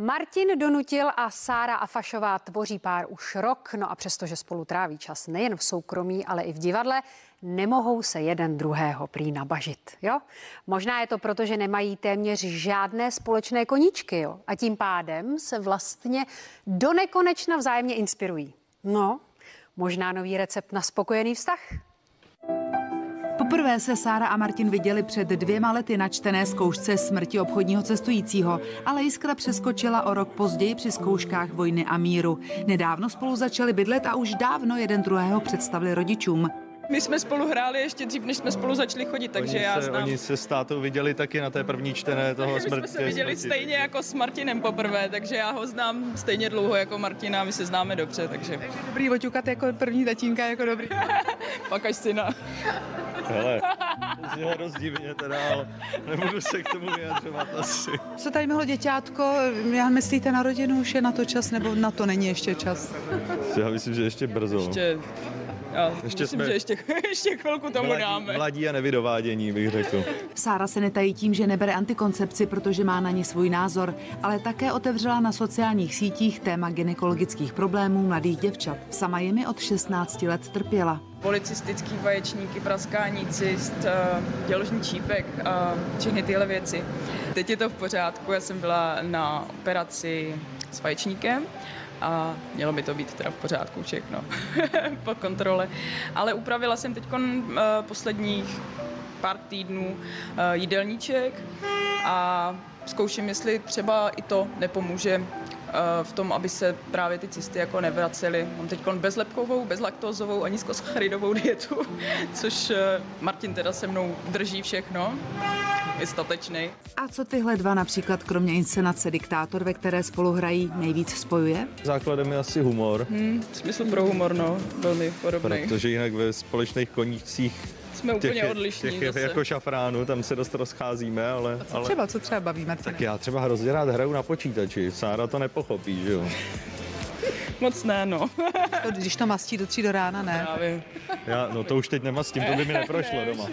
Martin Donutil a Sára Afašová tvoří pár už rok, no a přestože spolu tráví čas nejen v soukromí, ale i v divadle, nemohou se jeden druhého prý nabažit. Jo? Možná je to proto, že nemají téměř žádné společné koníčky jo? a tím pádem se vlastně do nekonečna vzájemně inspirují. No, možná nový recept na spokojený vztah. Poprvé se Sára a Martin viděli před dvěma lety na čtené zkoušce smrti obchodního cestujícího, ale jiskra přeskočila o rok později při zkouškách vojny a míru. Nedávno spolu začali bydlet a už dávno jeden druhého představili rodičům. My jsme spolu hráli ještě dřív, než jsme spolu začali chodit, takže oni já se, znám. Oni se s tátou viděli taky na té první čtené toho My smrti. jsme se viděli smrti. stejně jako s Martinem poprvé, takže já ho znám stejně dlouho jako Martina, my se známe dobře, takže Dobrý oťukat jako první tatínka, jako dobrý. pak až syna. Hele, je dost divně teda, ale nebudu se k tomu vyjadřovat asi. Co tady mělo děťátko? Já myslíte na rodinu, už je na to čas, nebo na to není ještě čas? Já myslím, že ještě brzo. Ještě, já Ještě myslím, jsme- že ještě, ještě chvilku tomu Mladí- dáme. Mladí a nevydovádění, bych řekl. Sára se netají tím, že nebere antikoncepci, protože má na ně svůj názor, ale také otevřela na sociálních sítích téma gynekologických problémů mladých děvčat. Sama jimi od 16 let trpěla. Policistický vaječníky, praskání cyst, eh, děložní čípek a všechny tyhle věci. Teď je to v pořádku, já jsem byla na operaci s vaječníkem a mělo by to být teda v pořádku všechno po kontrole. Ale upravila jsem teď posledních pár týdnů eh, jídelníček a zkouším, jestli třeba i to nepomůže eh, v tom, aby se právě ty cysty jako nevracely. Mám teď bezlepkovou, bezlaktózovou a nízkosacharidovou dietu, což eh, Martin teda se mnou drží všechno. Je statečný. A co tyhle dva například kromě inscenace Diktátor, ve které spolu hrají, nejvíc spojuje? Základem je asi humor, Hmm, smysl pro humor, no, velmi podobný. protože jinak ve společných koníčcích Jsme úplně těch, odlišní těch zase. jako šafránu, tam se dost rozcházíme, ale, ale Třeba, co třeba baví Martina? tak já třeba hrozně rád hraju na počítači, Sára to nepochopí, že jo. Moc ne, no. To, Když to mastí do tří do rána, ne? Právě. Já, no to už teď nemastím, to by mi neprošlo doma.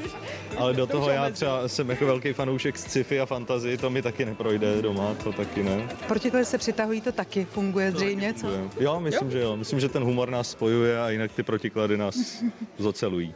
Ale do toho já třeba jsem jako velký fanoušek sci-fi a fantasy, to mi taky neprojde doma, to taky ne. Proti kolik se přitahují, to taky funguje zřejmě, co? Jo, myslím, že jo. Myslím, že ten humor nás spojuje a jinak ty protiklady nás zocelují.